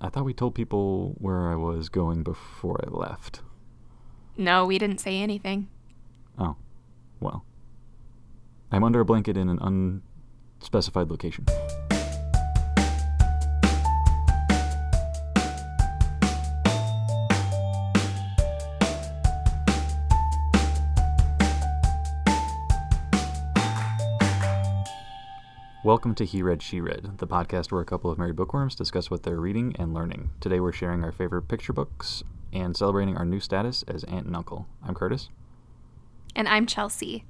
I thought we told people where I was going before I left. No, we didn't say anything. Oh, well. I'm under a blanket in an unspecified location. Welcome to He Read, She Read, the podcast where a couple of married bookworms discuss what they're reading and learning. Today we're sharing our favorite picture books and celebrating our new status as aunt and uncle. I'm Curtis. And I'm Chelsea.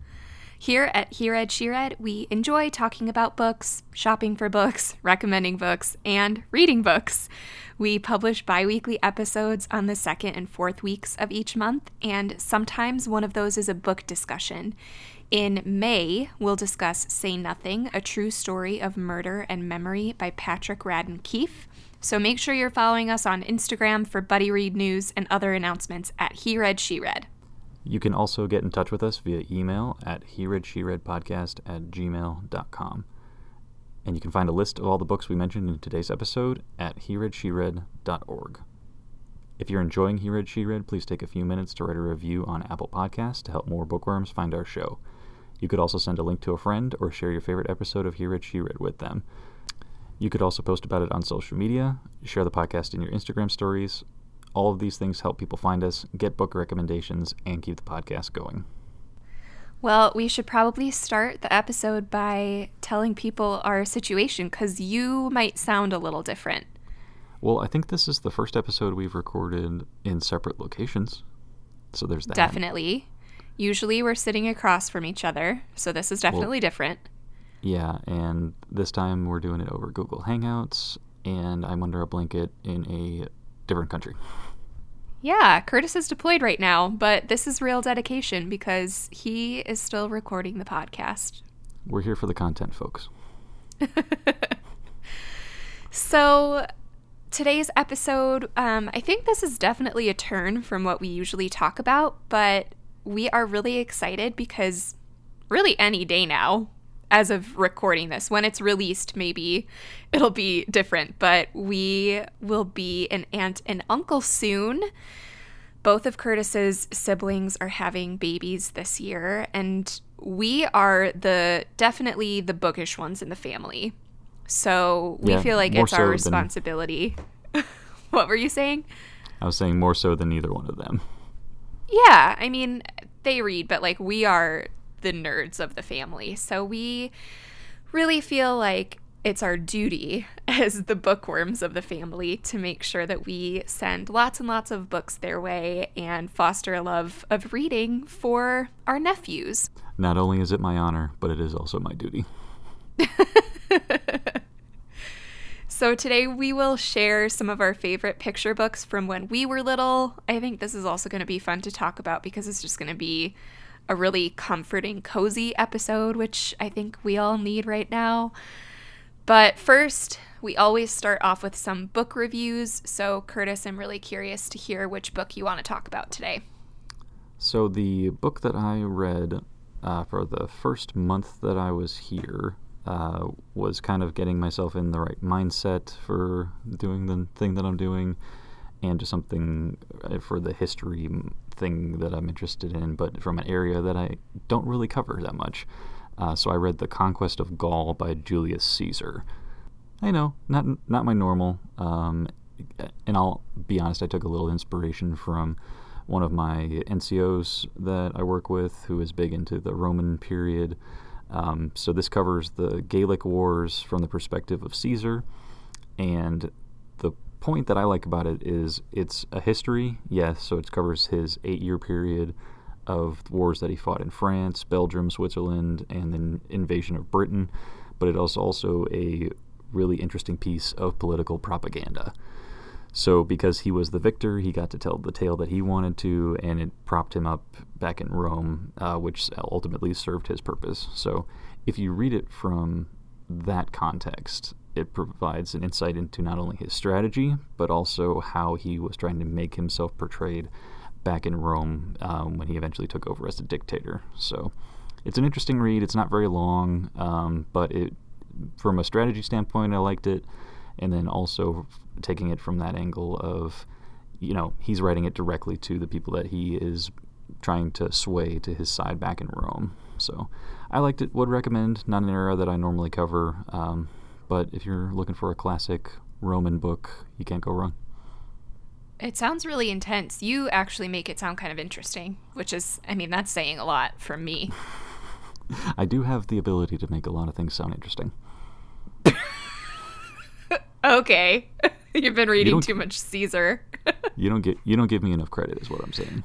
Here at He Read, She Read, we enjoy talking about books, shopping for books, recommending books, and reading books. We publish bi weekly episodes on the second and fourth weeks of each month, and sometimes one of those is a book discussion. In May, we'll discuss Say Nothing, a true story of murder and memory by Patrick Radden Keefe. So make sure you're following us on Instagram for Buddy Read news and other announcements at He Read, She Read. You can also get in touch with us via email at he read she read podcast at gmail.com. And you can find a list of all the books we mentioned in today's episode at hereadsheread.org. If you're enjoying He Read, She Read, please take a few minutes to write a review on Apple Podcasts to help more bookworms find our show. You could also send a link to a friend or share your favorite episode of He Read, She Read with them. You could also post about it on social media, share the podcast in your Instagram stories. All of these things help people find us, get book recommendations, and keep the podcast going. Well, we should probably start the episode by telling people our situation because you might sound a little different. Well, I think this is the first episode we've recorded in separate locations. So there's that. Definitely. Usually we're sitting across from each other, so this is definitely well, different. Yeah, and this time we're doing it over Google Hangouts, and I'm under a blanket in a different country. Yeah, Curtis is deployed right now, but this is real dedication because he is still recording the podcast. We're here for the content, folks. so, today's episode, um, I think this is definitely a turn from what we usually talk about, but we are really excited because really any day now, as of recording this, when it's released, maybe it'll be different, but we will be an aunt and uncle soon. Both of Curtis's siblings are having babies this year, and we are the definitely the bookish ones in the family. So we yeah, feel like it's so our responsibility. Than... what were you saying? I was saying more so than either one of them. Yeah, I mean, they read, but like we are the nerds of the family. So we really feel like it's our duty as the bookworms of the family to make sure that we send lots and lots of books their way and foster a love of reading for our nephews. Not only is it my honor, but it is also my duty. So today we will share some of our favorite picture books from when we were little. I think this is also going to be fun to talk about because it's just going to be a really comforting, cozy episode, which I think we all need right now. But first, we always start off with some book reviews. So, Curtis, I'm really curious to hear which book you want to talk about today. So, the book that I read uh, for the first month that I was here uh, was kind of getting myself in the right mindset for doing the thing that I'm doing and just something uh, for the history thing that I'm interested in, but from an area that I don't really cover that much. Uh, so I read The Conquest of Gaul by Julius Caesar. I know, not not my normal, um, and I'll be honest, I took a little inspiration from one of my NCOs that I work with who is big into the Roman period. Um, so this covers the Gallic Wars from the perspective of Caesar, and the point that I like about it is it's a history, yes. So it covers his eight-year period of wars that he fought in France, Belgium, Switzerland, and then invasion of Britain. But it is also a really interesting piece of political propaganda. So, because he was the victor, he got to tell the tale that he wanted to, and it propped him up back in Rome, uh, which ultimately served his purpose. So, if you read it from that context, it provides an insight into not only his strategy, but also how he was trying to make himself portrayed back in Rome um, when he eventually took over as a dictator. So, it's an interesting read. It's not very long, um, but it, from a strategy standpoint, I liked it and then also taking it from that angle of, you know, he's writing it directly to the people that he is trying to sway to his side back in Rome. So I liked it. Would recommend. Not an era that I normally cover, um, but if you're looking for a classic Roman book, you can't go wrong. It sounds really intense. You actually make it sound kind of interesting, which is, I mean, that's saying a lot from me. I do have the ability to make a lot of things sound interesting. okay. You've been reading too much Caesar. you don't get you don't give me enough credit is what I'm saying.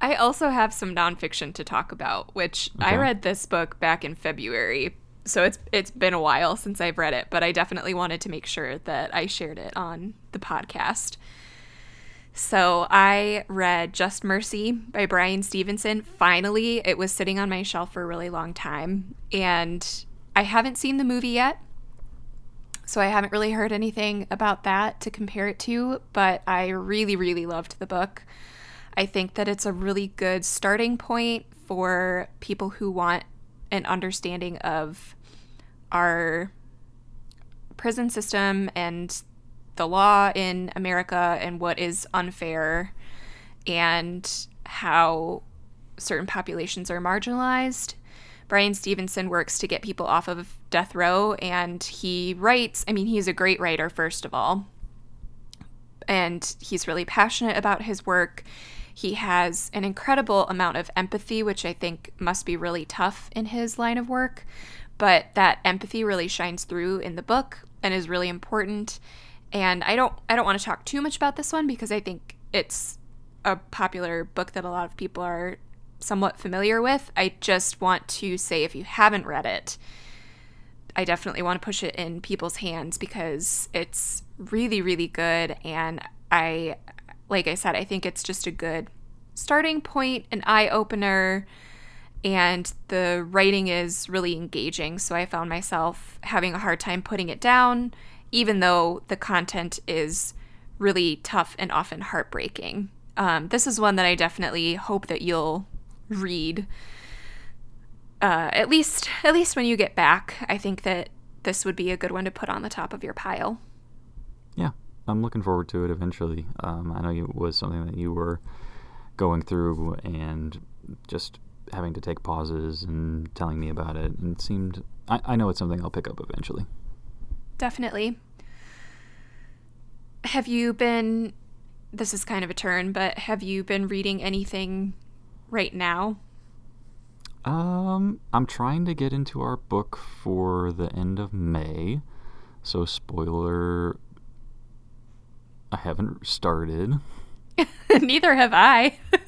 I also have some nonfiction to talk about, which okay. I read this book back in February. So it's it's been a while since I've read it, but I definitely wanted to make sure that I shared it on the podcast. So I read Just Mercy by Bryan Stevenson. Finally, it was sitting on my shelf for a really long time, and I haven't seen the movie yet. So I haven't really heard anything about that to compare it to, but I really really loved the book. I think that it's a really good starting point for people who want an understanding of our prison system and the law in America and what is unfair and how certain populations are marginalized. Bryan Stevenson works to get people off of death row and he writes, I mean, he's a great writer, first of all. And he's really passionate about his work. He has an incredible amount of empathy, which I think must be really tough in his line of work. But that empathy really shines through in the book and is really important. And I don't I don't want to talk too much about this one because I think it's a popular book that a lot of people are somewhat familiar with. I just want to say if you haven't read it, I definitely want to push it in people's hands because it's really really good and I like I said, I think it's just a good starting point, an eye opener, and the writing is really engaging. So I found myself having a hard time putting it down, even though the content is really tough and often heartbreaking. Um, this is one that I definitely hope that you'll read. Uh, at least, at least when you get back, I think that this would be a good one to put on the top of your pile. Yeah, I'm looking forward to it eventually. Um, I know it was something that you were going through and just having to take pauses and telling me about it. And it seemed, I, I know it's something I'll pick up eventually. Definitely. Have you been, this is kind of a turn, but have you been reading anything right now? Um, I'm trying to get into our book for the end of May. So, spoiler I haven't started. Neither have I.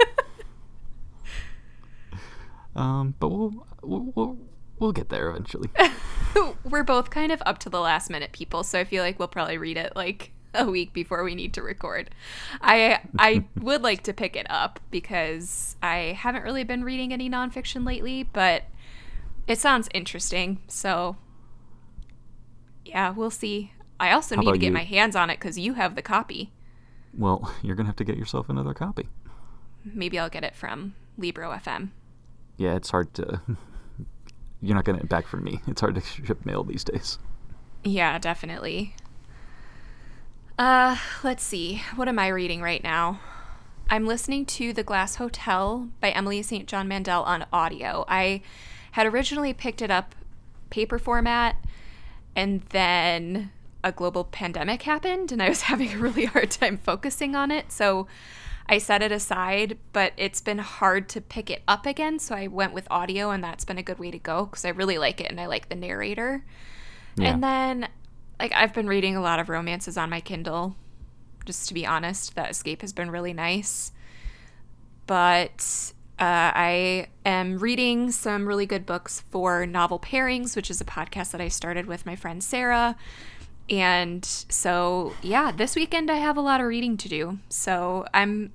um, but we'll, we'll we'll we'll get there eventually. We're both kind of up to the last minute people, so I feel like we'll probably read it like a week before we need to record. I I would like to pick it up because I haven't really been reading any nonfiction lately, but it sounds interesting. So yeah, we'll see. I also How need to get you? my hands on it because you have the copy. Well, you're gonna have to get yourself another copy. Maybe I'll get it from Libro FM. Yeah, it's hard to. You're not getting it back from me. It's hard to ship mail these days. Yeah, definitely. Uh, let's see. What am I reading right now? I'm listening to The Glass Hotel by Emily St. John Mandel on audio. I had originally picked it up paper format and then a global pandemic happened and I was having a really hard time focusing on it. So I set it aside, but it's been hard to pick it up again. So I went with audio, and that's been a good way to go because I really like it and I like the narrator. Yeah. And then, like, I've been reading a lot of romances on my Kindle. Just to be honest, that escape has been really nice. But uh, I am reading some really good books for Novel Pairings, which is a podcast that I started with my friend Sarah. And so, yeah, this weekend I have a lot of reading to do. So, I'm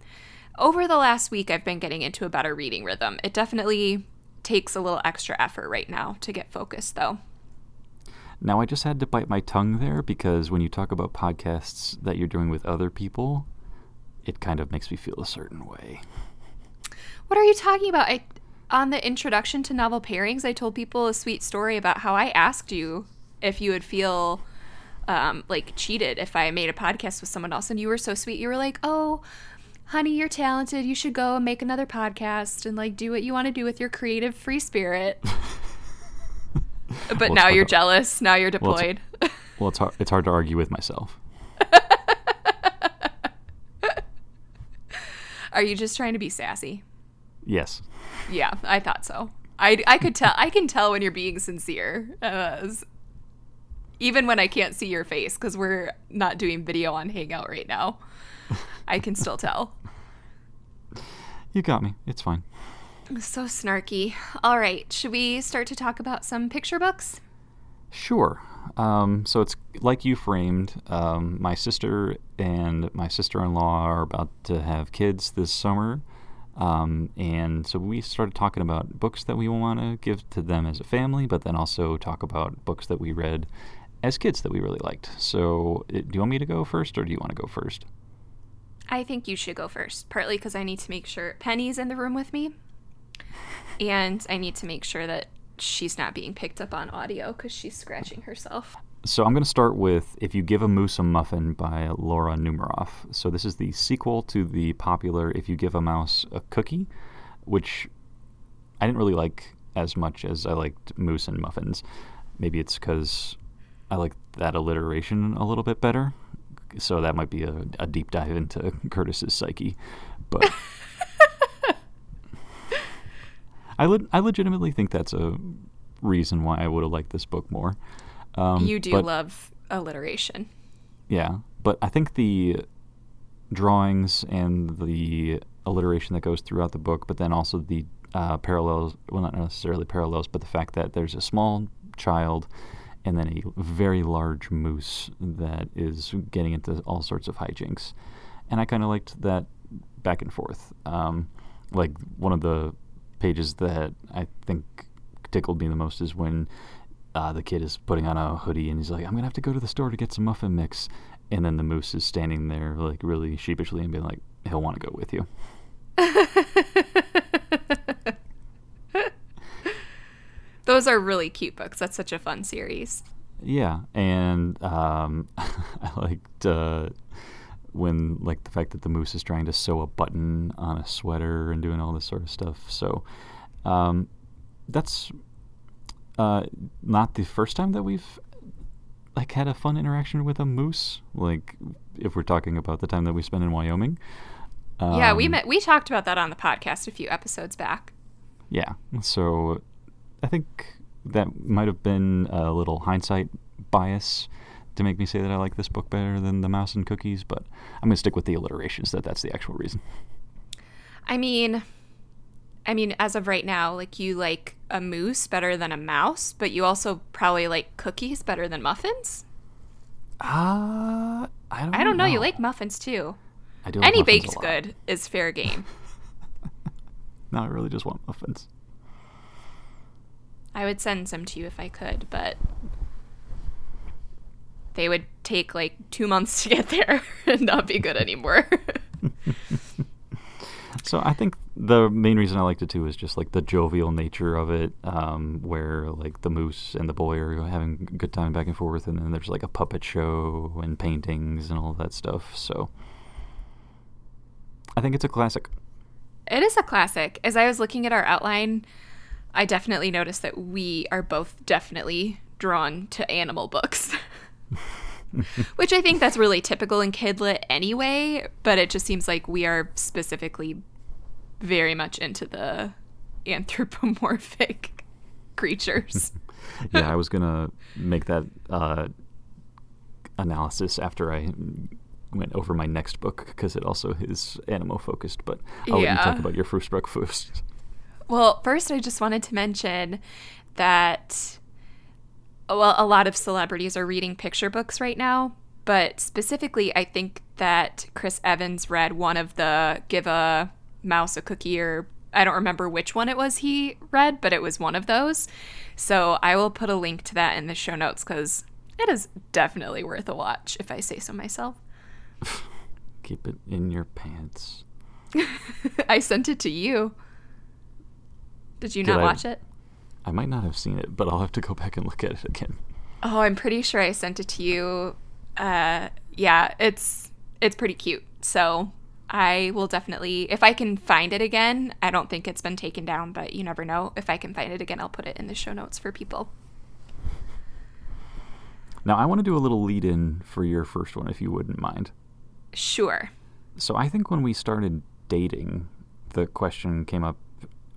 over the last week, I've been getting into a better reading rhythm. It definitely takes a little extra effort right now to get focused, though. Now, I just had to bite my tongue there because when you talk about podcasts that you're doing with other people, it kind of makes me feel a certain way. What are you talking about? I on the introduction to novel pairings, I told people a sweet story about how I asked you if you would feel um, like cheated if I made a podcast with someone else, and you were so sweet. You were like, "Oh, honey, you're talented. You should go and make another podcast and like do what you want to do with your creative free spirit." but Well, now you're hard- jealous. Now you're Well, deployed. it's- Well, it's hard. It's hard to argue with myself. Are you just trying to be sassy? Yes. Yeah, I thought so. I, I could tell. I can tell when you're being sincere. Uh, even when I can't see your face because we're not doing video on Hangout right now. I can still tell. You got me. It's fine. So snarky. All right, should we start to talk about some picture books? Sure. Um, so it's like you framed. Um, my sister and my sister-in-law are about to have kids this summer, um, and so we started talking about books that we want to give to them as a family, but then also talk about books that we read as kids that we really liked. So, eh, do you want me to go first, or do you want to go first? I think you should go first, partly because I need to make sure Penny's in the room with me, and I need to make sure that she's not being picked up on audio because she's scratching herself. So I'm going to start with If You Give a Moose a Muffin by Laura Numeroff. So this is the sequel to the popular If You Give a Mouse a Cookie, which I didn't really like as much as I liked Moose and Muffins. Maybe it's because I like that alliteration a little bit better. So that might be a, a deep dive into Curtis's psyche. But I, le- I legitimately think that's a reason why I would have liked this book more. Um, you do but- love alliteration. yeah, but I think the drawings and the alliteration that goes throughout the book, but then also the uh, parallels, well, not necessarily parallels, but the fact that there's a small child and then a very large moose that is getting into all sorts of hijinks. And I kind of liked that back and forth. Um, like one of the pages that I think tickled me the most is when uh, the kid is putting on a hoodie and he's like, I'm going to have to go to the store to get some muffin mix. And then the moose is standing there, like, really sheepishly and being like, he'll want to go with you. Those are really cute books. That's such a fun series. Yeah, and um, I liked uh, when like the fact that the moose is trying to sew a button on a sweater and doing all this sort of stuff. So um, that's uh, not the first time that we've like had a fun interaction with a moose. Like if we're talking about the time that we spent in Wyoming. yeah, we Um, met. We talked about that on the podcast a few episodes back. Yeah. So I think that might have been a little hindsight bias to make me say that I like this book better than The Mouse and Cookies, but I'm going to stick with the alliterations that that's the actual reason. I mean, I mean, as of right now, like you like a moose better than a mouse, but you also probably like cookies better than muffins. Uh, I don't I don't know. You like muffins too. I do like Any baked good is fair game. No, I really just want muffins. I would send some to you if I could, but they would take like two months to get there and not be good anymore. So I think the main reason I liked it too is just like the jovial nature of it, um, where like the moose and the boy are having a good time back and forth, and then there's like a puppet show and paintings and all that stuff. So I think it's a classic. it is a classic. As I was looking at our outline, I definitely noticed that we are both definitely drawn to animal books. Which I think that's really typical in kidlit anyway, but it just seems like we are specifically very much into the anthropomorphic creatures. yeah, I was gonna make that uh, analysis after I went over my next book because it also is animal focused. But I'll let you talk about your first book first. Well, first, I just wanted to mention that, well, a lot of celebrities are reading picture books right now, but specifically, I think that Chris Evans read one of the Give a Mouse a Cookie, or I don't remember which one it was he read, but it was one of those. So I will put a link to that in the show notes because it is definitely worth a watch, if I say so myself. Keep it in your pants. I sent it to you. Did you Did not I- watch it? I might not have seen it, but I'll have to go back and look at it again. Oh, I'm pretty sure I sent it to you. Uh, yeah, it's it's pretty cute. So I will definitely, if I can find it again. I don't think it's been taken down, but you never know. If I can find it again, I'll put it in the show notes for people. Now, I want to do a little lead in for your first one, if you wouldn't mind. Sure. So, I think when we started dating, the question came up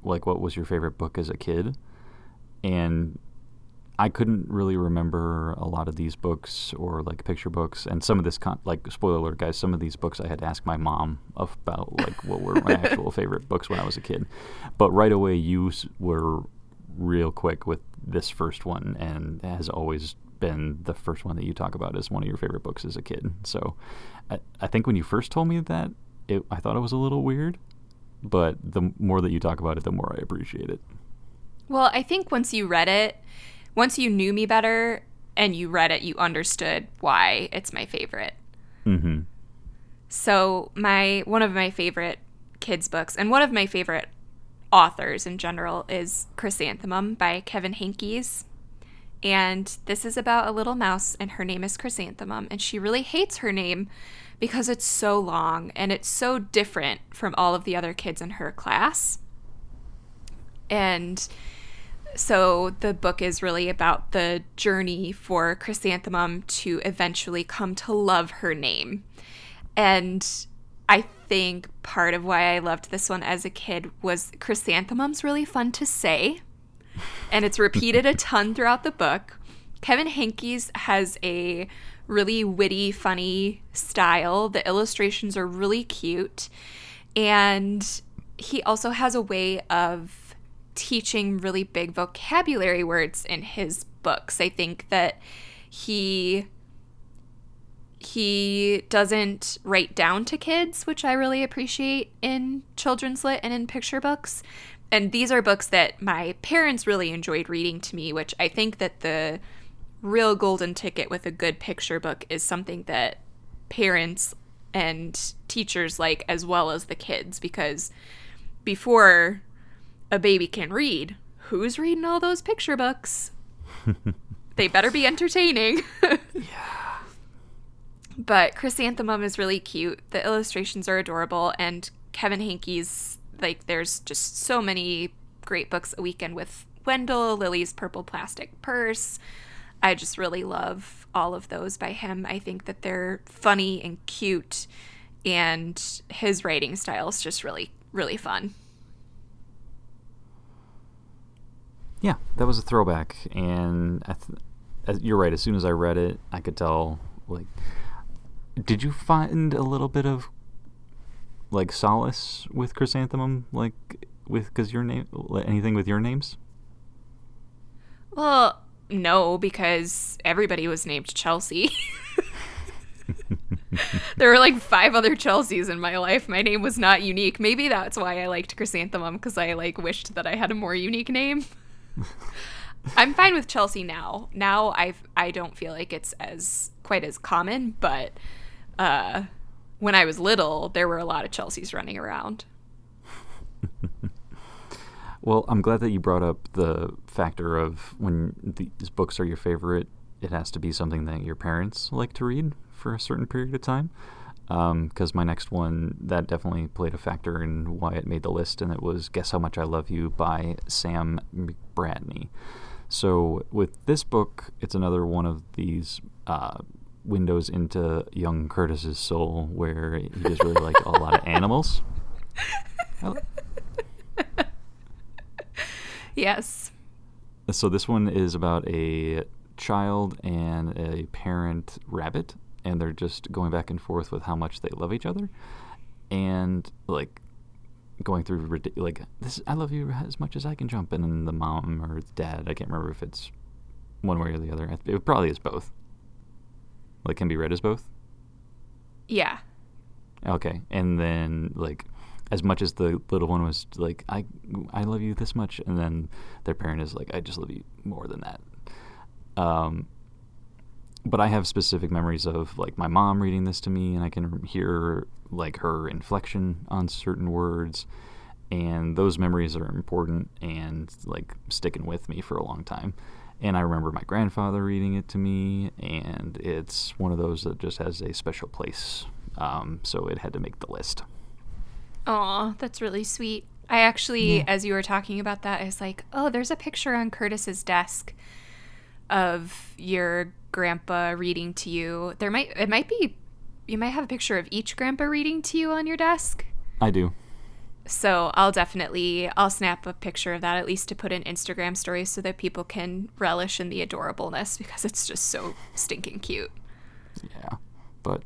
like, what was your favorite book as a kid? And I couldn't really remember a lot of these books or like picture books. And some of this, con- like, spoiler alert, guys, some of these books I had to ask my mom about, like, what were my actual favorite books when I was a kid. But right away, you s- were real quick with this first one and has always been the first one that you talk about as one of your favorite books as a kid. So I, I think when you first told me that, it, I thought it was a little weird. But the more that you talk about it, the more I appreciate it. Well, I think once you read it, once you knew me better and you read it, you understood why it's my favorite. Mm-hmm. So my one of my favorite kids books and one of my favorite authors in general is Chrysanthemum by Kevin Henkes. And this is about a little mouse and her name is Chrysanthemum and she really hates her name because it's so long and it's so different from all of the other kids in her class. And so the book is really about the journey for Chrysanthemum to eventually come to love her name. And I think part of why I loved this one as a kid was chrysanthemum's really fun to say. And it's repeated a ton throughout the book. Kevin Henkes has a really witty, funny style. The illustrations are really cute. And he also has a way of teaching really big vocabulary words in his books. I think that he he doesn't write down to kids, which I really appreciate in children's lit and in picture books. And these are books that my parents really enjoyed reading to me, which I think that the real golden ticket with a good picture book is something that parents and teachers like as well as the kids because before a baby can read, who's reading all those picture books? they better be entertaining. yeah. But Chrysanthemum is really cute. The illustrations are adorable, and Kevin Henkes, like, there's just so many great books a weekend with Wendell, Lily's Purple Plastic Purse. I just really love all of those by him. I think that they're funny and cute, and his writing style is just really, really fun. Yeah, that was a throwback, and I th- as, you're right. As soon as I read it, I could tell. Like, did you find a little bit of like solace with chrysanthemum, like with because your name, anything with your names? Well, no, because everybody was named Chelsea. there were like five other Chelseas in my life. My name was not unique. Maybe that's why I liked Chrysanthemum because I like wished that I had a more unique name. I'm fine with Chelsea now. Now I I don't feel like it's as quite as common, but uh, when I was little, there were a lot of Chelseas running around. Well, I'm glad that you brought up the factor of when these books are your favorite, it has to be something that your parents like to read for a certain period of time. Because my next one, that definitely played a factor in why it made the list, and it was Guess How Much I Love You by Sam McBratney. So, with this book, it's another one of these uh, windows into young Curtis's soul where he just really liked a lot of animals. I, Yes. So this one is about a child and a parent rabbit, and they're just going back and forth with how much they love each other, and like going through like this. I love you as much as I can jump, and then the mom or the dad. I can't remember if it's one way or the other. It probably is both. Like can be read as both. Yeah. Okay, and then like as much as the little one was like I I love you this much and then their parent is like I just love you more than that. Um but I have specific memories of like my mom reading this to me and I can hear like her inflection on certain words and those memories are important and like sticking with me for a long time. And I remember my grandfather reading it to me, and it's one of those that just has a special place. Um, so it had to make the list. Aw, that's really sweet. I actually, yeah. as you were talking about that, I was like, oh, there's a picture on Curtis's desk of your grandpa reading to you. There might it might be you might have a picture of each grandpa reading to you on your desk. I do. So I'll definitely I'll snap a picture of that at least to put in Instagram stories so that people can relish in the adorableness because it's just so stinking cute. Yeah, but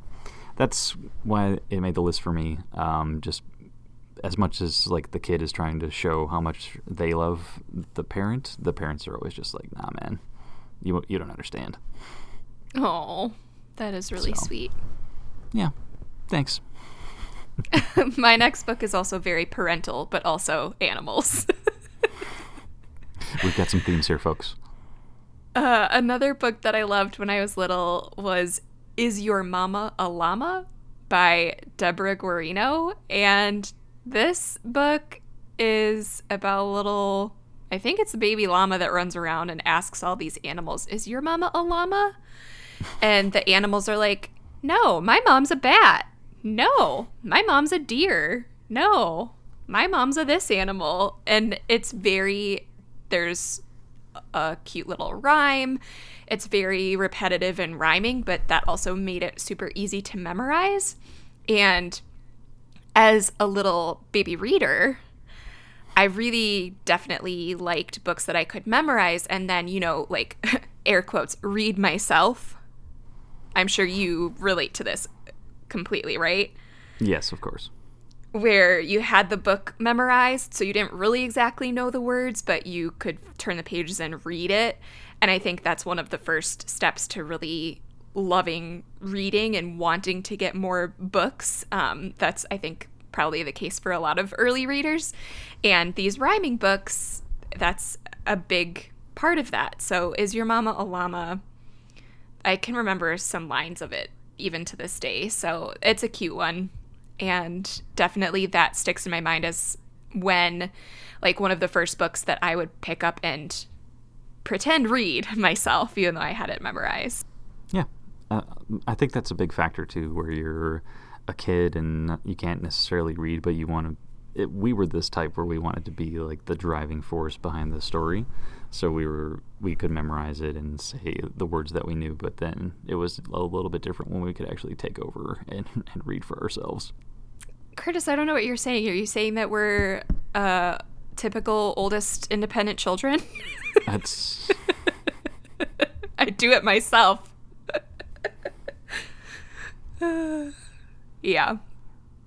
that's why it made the list for me. Um, just as much as like the kid is trying to show how much they love the parent, the parents are always just like, "Nah, man, you you don't understand." Oh, that is really so, sweet. Yeah, thanks. My next book is also very parental, but also animals. We've got some themes here, folks. Uh, another book that I loved when I was little was Is Your Mama a Llama by Deborah Guarino. And this book is about a little, I think it's a baby llama that runs around and asks all these animals, Is your mama a llama? And the animals are like, No, my mom's a bat. No, my mom's a deer. No, my mom's a this animal. And it's very, there's a cute little rhyme. It's very repetitive and rhyming, but that also made it super easy to memorize. And as a little baby reader, I really definitely liked books that I could memorize and then, you know, like air quotes, read myself. I'm sure you relate to this completely, right? Yes, of course. Where you had the book memorized, so you didn't really exactly know the words, but you could turn the pages and read it. And I think that's one of the first steps to really loving reading and wanting to get more books. Um, that's, I think, probably the case for a lot of early readers. And these rhyming books, that's a big part of that. So, Is Your Mama a Llama? I can remember some lines of it even to this day. So it's a cute one. And definitely that sticks in my mind as when, like, one of the first books that I would pick up and pretend read myself, even though I had it memorized. Yeah. Uh, I think that's a big factor, too, where you're a kid and you can't necessarily read, but you want to. It, we were this type where we wanted to be like the driving force behind the story. So we were we could memorize it and say the words that we knew but then it was a little bit different when we could actually take over and, and read for ourselves. Curtis i don't know what you're saying. Are you saying that we're uh typical oldest independent children? That's i do it myself yeah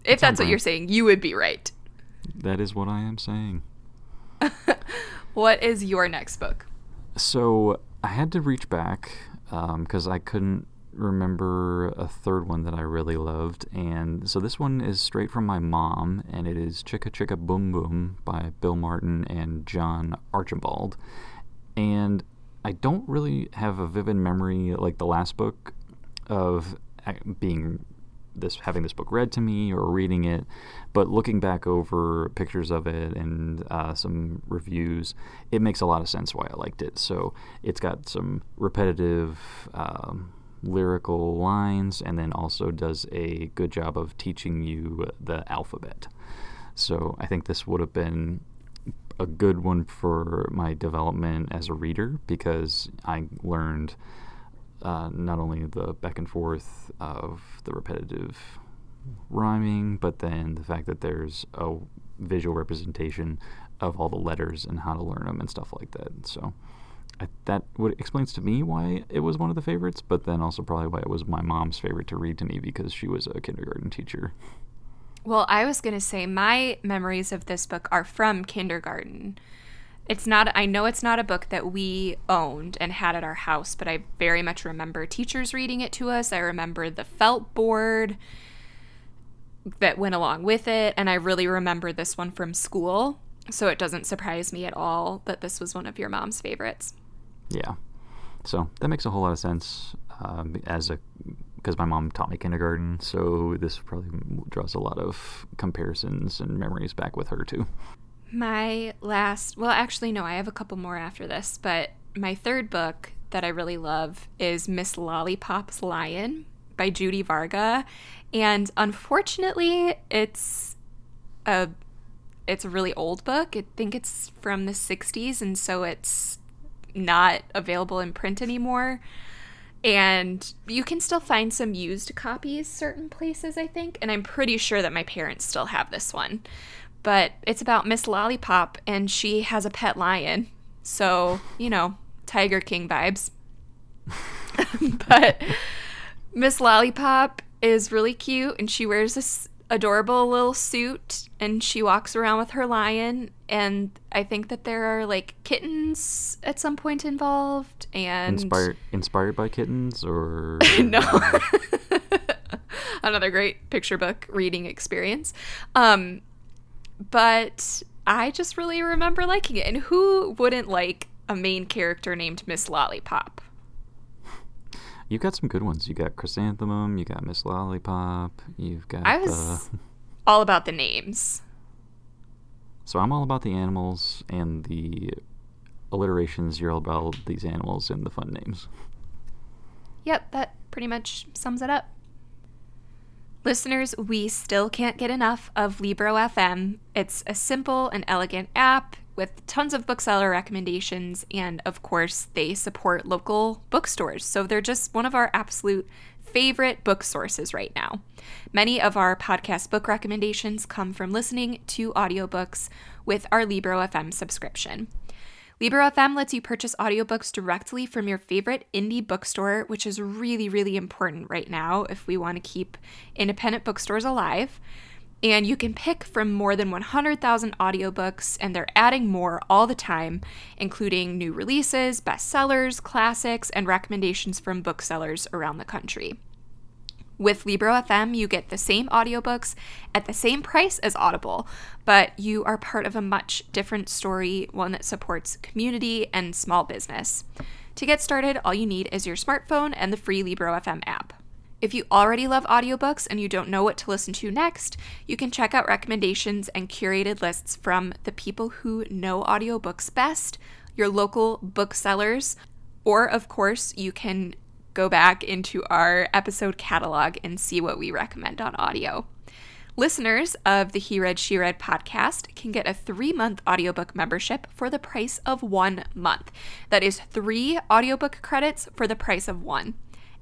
if that's what you're saying you would be right that is what i am saying what is your next book? So I had to reach back because um, I couldn't remember a third one that I really loved. And so this one is straight from my mom, and it is Chicka Chicka Boom Boom by Bill Martin and John Archambault. And I don't really have a vivid memory like the last book of being this having this book read to me or reading it, but looking back over pictures of it and uh, some reviews, it makes a lot of sense why I liked it. So it's got some repetitive um, lyrical lines, and then also does a good job of teaching you the alphabet. So I think this would have been a good one for my development as a reader because I learned uh, not only the back and forth of the repetitive rhyming, but then the fact that there's a visual representation of all the letters and how to learn them and stuff like that. So I, that what explains to me why it was one of the favorites, but then also probably why it was my mom's favorite to read to me because she was a kindergarten teacher. Well, I was going to say my memories of this book are from kindergarten. It's not, I know it's not a book that we owned and had at our house, but I very much remember teachers reading it to us. I remember the felt board that went along with it. And I really remember this one from school. So it doesn't surprise me at all that this was one of your mom's favorites. Yeah. So that makes a whole lot of sense um, as a because my mom taught me kindergarten, so this probably draws a lot of comparisons and memories back with her too. My last, well, actually, no, I have a couple more after this, but my third book that I really love is Miss Lollipop's Lion by Judy Varga. And unfortunately, it's a it's a really old book. I think it's from the 60s and so it's not available in print anymore. And you can still find some used copies certain places, I think, and I'm pretty sure that my parents still have this one. But it's about Miss Lollipop and she has a pet lion. So, you know, Tiger King vibes. but Miss Lollipop is really cute and she wears this adorable little suit and she walks around with her lion and I think that there are like kittens at some point involved and inspired inspired by kittens or no another great picture book reading experience um but I just really remember liking it and who wouldn't like a main character named Miss Lollipop You've got some good ones. You got Chrysanthemum, you got Miss Lollipop, you've got. I was uh, all about the names. So I'm all about the animals and the alliterations. You're all about these animals and the fun names. Yep, that pretty much sums it up. Listeners, we still can't get enough of Libro FM. It's a simple and elegant app with tons of bookseller recommendations. And of course, they support local bookstores. So they're just one of our absolute favorite book sources right now. Many of our podcast book recommendations come from listening to audiobooks with our Libro FM subscription. Libro FM lets you purchase audiobooks directly from your favorite indie bookstore, which is really, really important right now if we want to keep independent bookstores alive. And you can pick from more than 100,000 audiobooks, and they're adding more all the time, including new releases, bestsellers, classics, and recommendations from booksellers around the country. With Libro.fm, you get the same audiobooks at the same price as Audible, but you are part of a much different story, one that supports community and small business. To get started, all you need is your smartphone and the free Libro.fm app. If you already love audiobooks and you don't know what to listen to next, you can check out recommendations and curated lists from the people who know audiobooks best, your local booksellers, or of course, you can go back into our episode catalog and see what we recommend on audio. Listeners of the He Read, She Read podcast can get a three month audiobook membership for the price of one month. That is three audiobook credits for the price of one.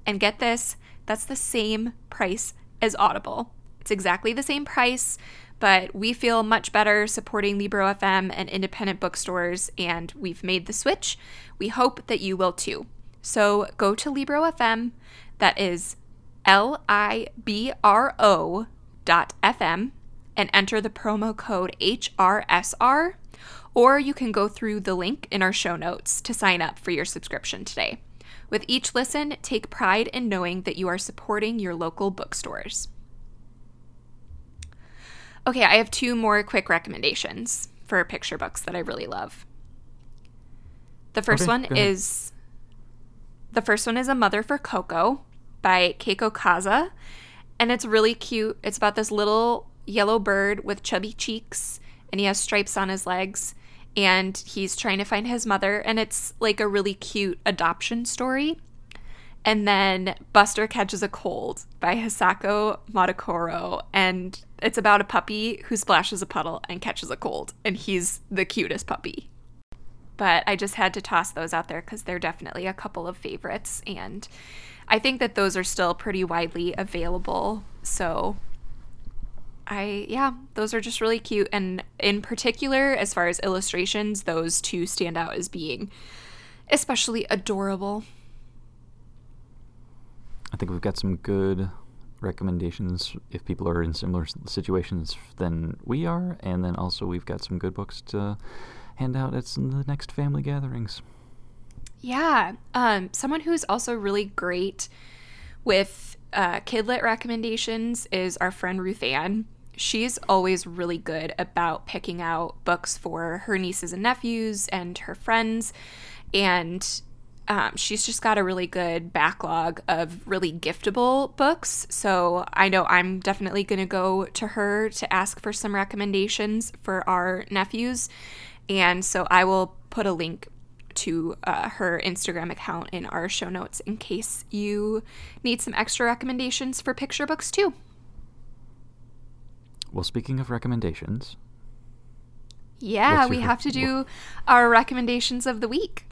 And get this, that's the same price as Audible. It's exactly the same price, but we feel much better supporting Libro FM and independent bookstores, and we've made the switch. We hope that you will too. So go to Libro FM, that is L I B R O dot FM, and enter the promo code HRSR, or you can go through the link in our show notes to sign up for your subscription today. With each listen, take pride in knowing that you are supporting your local bookstores. Okay, I have two more quick recommendations for picture books that I really love. The first okay, one is the first one is A Mother for Coco by Keiko Kasza, and it's really cute. It's about this little yellow bird with chubby cheeks, and he has stripes on his legs, and he's trying to find his mother and it's like a really cute adoption story. And then buster catches a cold by hisako madokoro and it's about a puppy who splashes a puddle and catches a cold and he's the cutest puppy but i just had to toss those out there because they're definitely a couple of favorites and i think that those are still pretty widely available so I yeah, those are just really cute and in particular as far as illustrations, those two stand out as being especially adorable. I think we've got some good recommendations if people are in similar situations than we are and then also we've got some good books to hand out at some the next family gatherings. Yeah, um someone who's also really great with uh, kidlit recommendations is our friend Ruth Ann she's always really good about picking out books for her nieces and nephews and her friends. And um, she's just got a really good backlog of really giftable books. So I know I'm definitely going to go to her to ask for some recommendations for our nephews. And so I will put a link to uh, her Instagram account in our show notes in case you need some extra recommendations for picture books too. Well, speaking of recommendations, yeah, we have to do our recommendations of the week.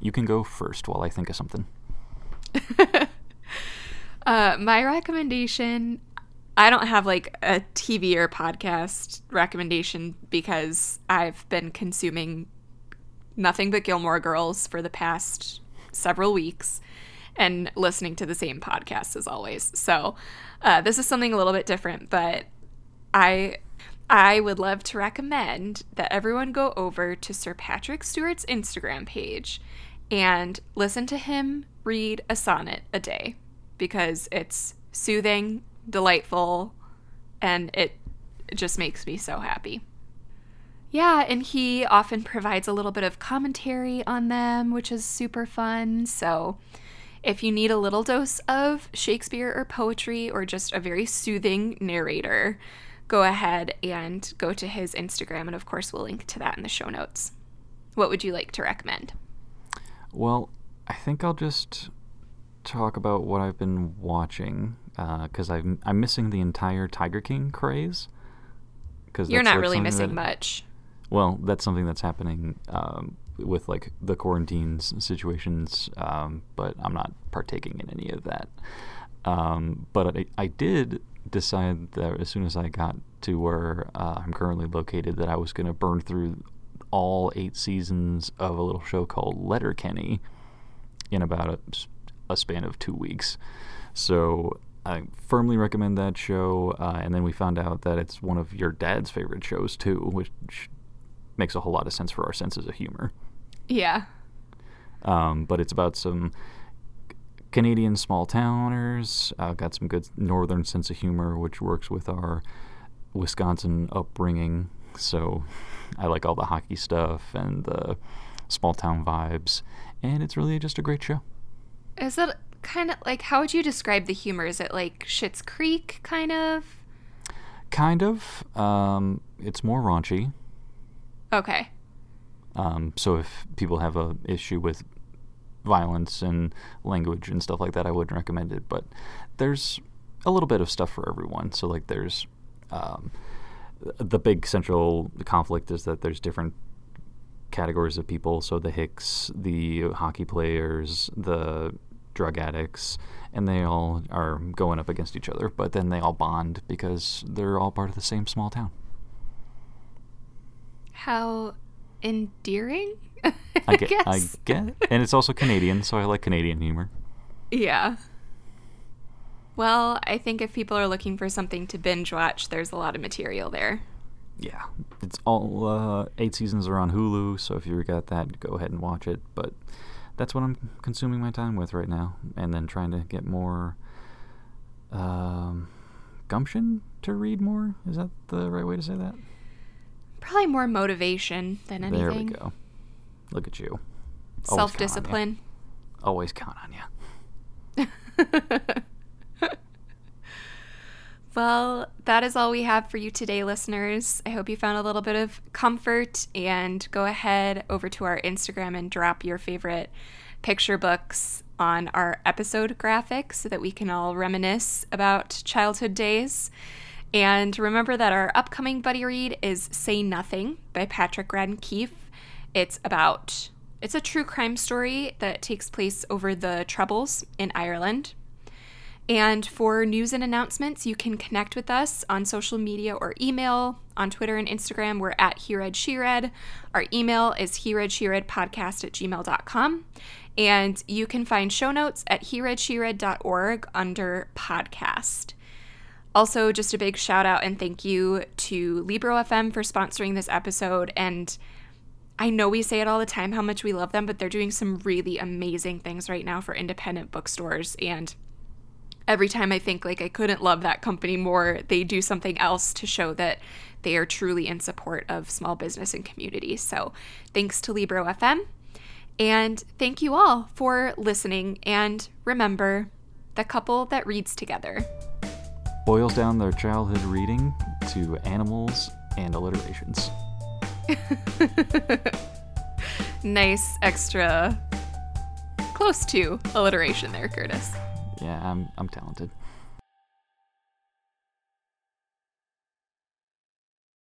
You can go first while I think of something. uh, my recommendation I don't have like a TV or podcast recommendation because I've been consuming nothing but Gilmore Girls for the past several weeks and listening to the same podcast as always. So uh, this is something a little bit different, but I I would love to recommend that everyone go over to Sir Patrick Stewart's Instagram page and listen to him read a sonnet a day because it's soothing, delightful, and it just makes me so happy. Yeah, and he often provides a little bit of commentary on them, which is super fun. So, if you need a little dose of Shakespeare or poetry or just a very soothing narrator, go ahead and go to his Instagram. And of course, we'll link to that in the show notes. What would you like to recommend? Well, I think I'll just talk about what I've been watching because uh, I'm I'm missing the entire Tiger King craze. Because you're not like really missing that, much. Well, that's something that's happening um, with like the quarantines situations, um, but I'm not partaking in any of that. Um, but I, I did decide that as soon as I got to where uh, I'm currently located, that I was going to burn through all eight seasons of a little show called Letterkenny in about a, a span of two weeks. So I firmly recommend that show. Uh, and then we found out that it's one of your dad's favorite shows too, which makes a whole lot of sense for our senses of humor. Yeah. Um, but it's about some Canadian small towners. Uh, got some good northern sense of humor, which works with our Wisconsin upbringing. So I like all the hockey stuff and the small town vibes, and it's really just a great show. Is it kind of like how would you describe the humor? Is it like Schitt's Creek kind of? Kind of. Um, it's more raunchy. Okay. Um, so if people have a issue with violence and language and stuff like that, I wouldn't recommend it. But there's a little bit of stuff for everyone. So like there's um, the big central conflict is that there's different categories of people. So the Hicks, the hockey players, the drug addicts, and they all are going up against each other. But then they all bond because they're all part of the same small town. How endearing. I, I get, guess. I get, and it's also Canadian, so I like Canadian humor. Yeah. Well, I think if people are looking for something to binge watch, there's a lot of material there. Yeah, it's all uh, eight seasons are on Hulu, so if you got that, go ahead and watch it. But that's what I'm consuming my time with right now, and then trying to get more um, gumption to read more. Is that the right way to say that? Probably more motivation than anything. There we go. Look at you. Self discipline. Always count on you. Well, that is all we have for you today, listeners. I hope you found a little bit of comfort and go ahead over to our Instagram and drop your favorite picture books on our episode graphic so that we can all reminisce about childhood days. And remember that our upcoming buddy read is Say Nothing by Patrick Radden Keefe. It's about it's a true crime story that takes place over the Troubles in Ireland. And for news and announcements, you can connect with us on social media or email. On Twitter and Instagram, we're at HeRead Our email is HeReadSheReadPodcast at gmail.com. And you can find show notes at HeReadSheRead.org under podcast. Also, just a big shout out and thank you to Libro FM for sponsoring this episode. And I know we say it all the time how much we love them, but they're doing some really amazing things right now for independent bookstores. And every time I think like I couldn't love that company more, they do something else to show that they are truly in support of small business and community. So thanks to Libro FM. And thank you all for listening. And remember, the couple that reads together boils down their childhood reading to animals and alliterations. nice extra close to alliteration there, Curtis. Yeah, I'm I'm talented.